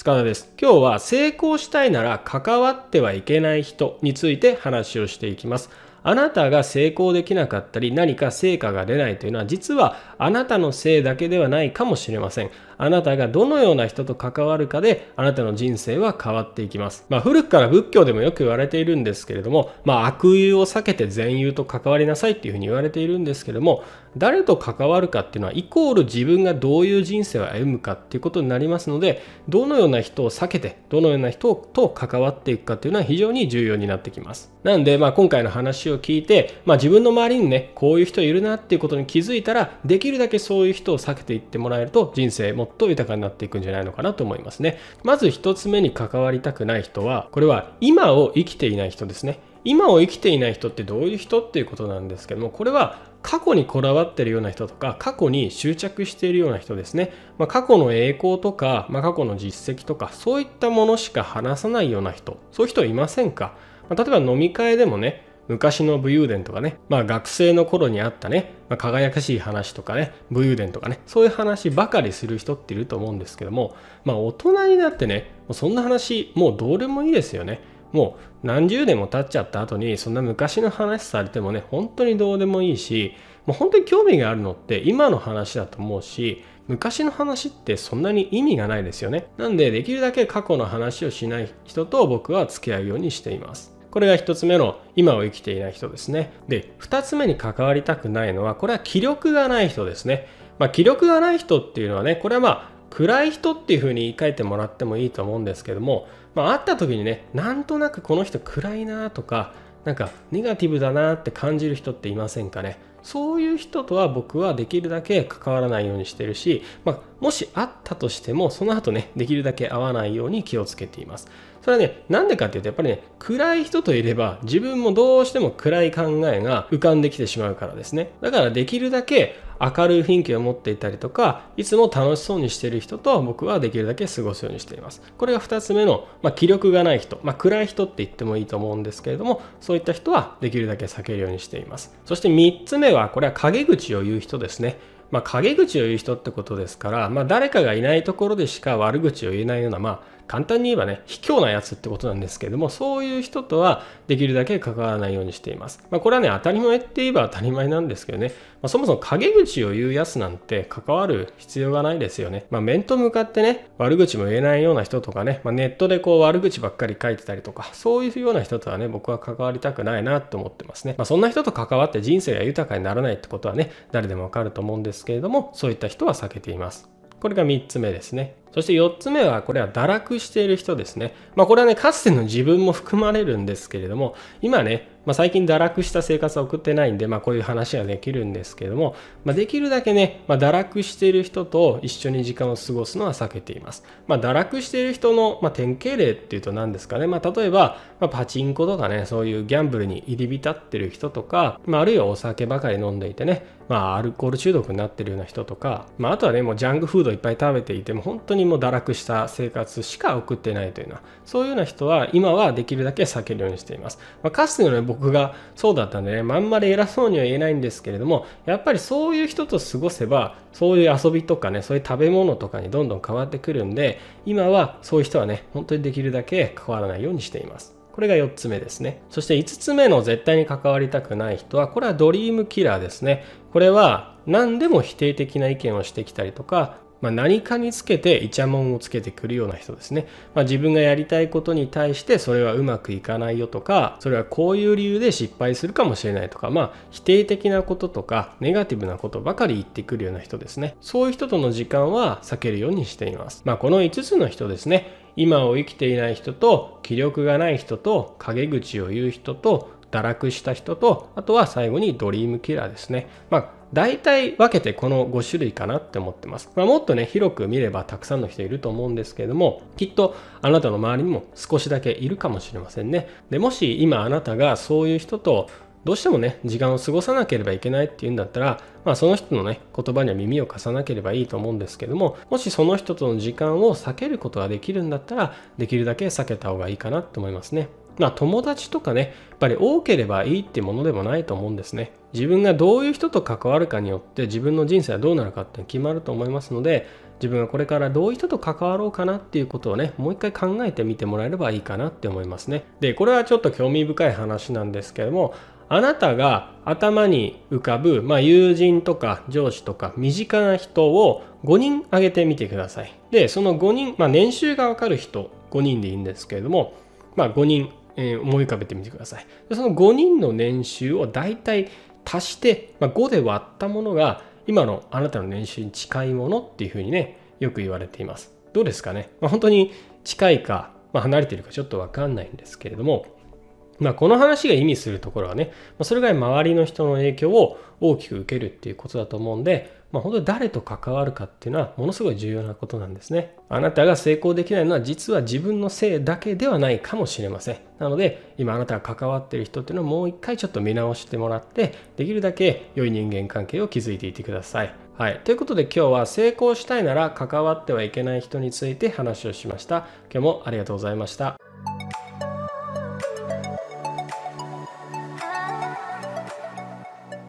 塚田です。今日は成功したいなら関わってはいけない人について話をしていきます。あなたが成功できなかったり何か成果が出ないというのは実はあなたのせいだけではないかもしれません。あなたがどのような人と関わるかであなたの人生は変わっていきます。まあ古くから仏教でもよく言われているんですけれども、まあ悪友を避けて善友と関わりなさいっていうふうに言われているんですけれども、誰と関わるかっていうのはイコール自分がどういう人生を歩むかっていうことになりますので、どのような人を避けて、どのような人と関わっていくかっていうのは非常に重要になってきます。なんで、まあ今回の話を聞いて、まあ自分の周りにね、こういう人いるなっていうことに気づいたら、できるだけそういう人を避けていってもらえると人生もっと豊かになっていくんじゃないのかなと思いますね。まず1つ目に関わりたくない人は、これは今を生きていない人ですね。今を生きていない人ってどういう人っていうことなんですけども、これは過去にこだわってるような人とか、過去に執着しているような人ですね。まあ、過去の栄光とか、まあ、過去の実績とか、そういったものしか話さないような人、そういう人いませんか、まあ、例えば飲み会でもね、昔の武勇伝とかね、まあ学生の頃にあったね、まあ、輝かしい話とかね、武勇伝とかね、そういう話ばかりする人っていると思うんですけども、まあ大人になってね、もうそんな話もうどうでもいいですよね。もう何十年も経っちゃった後にそんな昔の話されてもね、本当にどうでもいいし、もう本当に興味があるのって今の話だと思うし、昔の話ってそんなに意味がないですよね。なんでできるだけ過去の話をしない人と僕は付き合うようにしています。これが1つ目の今を生きていない人ですね。で、2つ目に関わりたくないのは、これは気力がない人ですね。まあ、気力がない人っていうのはね、これはまあ、暗い人っていうふうに言い換えてもらってもいいと思うんですけども、まあ、会った時にね、なんとなくこの人暗いなとか、なんかネガティブだなって感じる人っていませんかね。そういう人とは僕はできるだけ関わらないようにしてるし、まあ、もし会ったとしてもその後ねできるだけ会わないように気をつけています。それはねなんでかっていうとやっぱりね暗い人といれば自分もどうしても暗い考えが浮かんできてしまうからですね。だからできるだけ明るい雰囲気を持っていたりとかいつも楽しそうにしている人と僕はできるだけ過ごすようにしています。これが2つ目の、まあ、気力がない人、まあ、暗い人って言ってもいいと思うんですけれどもそういった人はできるだけ避けるようにしています。そして3つ目はこれは陰口を言う人ですね。まあ、陰口を言う人ってことですから、まあ、誰かがいないところでしか悪口を言えないような、まあ、簡単に言えばね、卑怯なやつってことなんですけれども、そういう人とはできるだけ関わらないようにしています。まあ、これはね、当たり前って言えば当たり前なんですけどね、まあ、そもそも陰口を言うやつなんて関わる必要がないですよね。まあ、面と向かってね、悪口も言えないような人とかね、まあ、ネットでこう悪口ばっかり書いてたりとか、そういうような人とはね、僕は関わりたくないなと思ってますね。まあ、そんな人と関わって人生が豊かにならないってことはね、誰でもわかると思うんですですけれども、そういった人は避けています。これが3つ目ですね。そして4つ目は、これは堕落している人ですね。まあこれはね、かつての自分も含まれるんですけれども、今ね、まあ、最近堕落した生活は送ってないんで、まあこういう話ができるんですけれども、まあ、できるだけね、まあ、堕落している人と一緒に時間を過ごすのは避けています。まあ堕落している人の、まあ、典型例っていうと何ですかね。まあ例えば、まあ、パチンコとかね、そういうギャンブルに入り浸ってる人とか、まああるいはお酒ばかり飲んでいてね、まあアルコール中毒になってるような人とか、まああとはね、もうジャンクフードいっぱい食べていても本当ににも堕落した生活しか送ってないというのはそういうような人は今はできるだけ避けるようにしています、まあ、かつての、ね、僕がそうだったんでね、まんまり偉そうには言えないんですけれどもやっぱりそういう人と過ごせばそういう遊びとかねそういう食べ物とかにどんどん変わってくるんで今はそういう人はね本当にできるだけ関わらないようにしていますこれが4つ目ですね。そして5つ目の絶対に関わりたくない人は、これはドリームキラーですね。これは何でも否定的な意見をしてきたりとか、まあ、何かにつけてイチャモンをつけてくるような人ですね、まあ、自分がやりたいことに対してそれはうまくいかないよとかそれはこういう理由で失敗するかもしれないとかまあ否定的なこととかネガティブなことばかり言ってくるような人ですね。そういう人との時間は避けるようにしています。まあこの5つの人ですね。今を生きていない人と気力がない人と陰口を言う人と堕落した人とあとは最後にドリームキラーですね。まあ大体分けてこの5種類かなって思ってます。まあ、もっとね、広く見ればたくさんの人いると思うんですけれども、きっとあなたの周りにも少しだけいるかもしれませんね。で、もし今あなたがそういう人とどうしてもね、時間を過ごさなければいけないっていうんだったら、まあその人のね、言葉には耳を貸さなければいいと思うんですけども、もしその人との時間を避けることができるんだったら、できるだけ避けた方がいいかなと思いますね。まあ友達とかね、やっぱり多ければいいってものでもないと思うんですね。自分がどういう人と関わるかによって自分の人生はどうなるかって決まると思いますので、自分がこれからどういう人と関わろうかなっていうことをね、もう一回考えてみてもらえればいいかなって思いますね。で、これはちょっと興味深い話なんですけども、あなたが頭に浮かぶ、まあ、友人とか上司とか身近な人を5人挙げてみてください。で、その5人、まあ、年収がわかる人5人でいいんですけれども、まあ、5人、え、思い浮かべてみてください。でその5人の年収を大体足して、まあ、5で割ったものが今のあなたの年収に近いものっていうふうにね、よく言われています。どうですかね、まあ、本当に近いか、まあ、離れているかちょっとわかんないんですけれども、まあ、この話が意味するところはね、まそれが周りの人の影響を大きく受けるっていうことだと思うんで、まあ、本当に誰と関わるかっていうのはものすごい重要なことなんですね。あなたが成功できないのは実は自分のせいだけではないかもしれません。なので今あなたが関わっている人っていうのをもう一回ちょっと見直してもらってできるだけ良い人間関係を築いていてください。はい。ということで今日は成功したいなら関わってはいけない人について話をしました。今日もありがとうございました。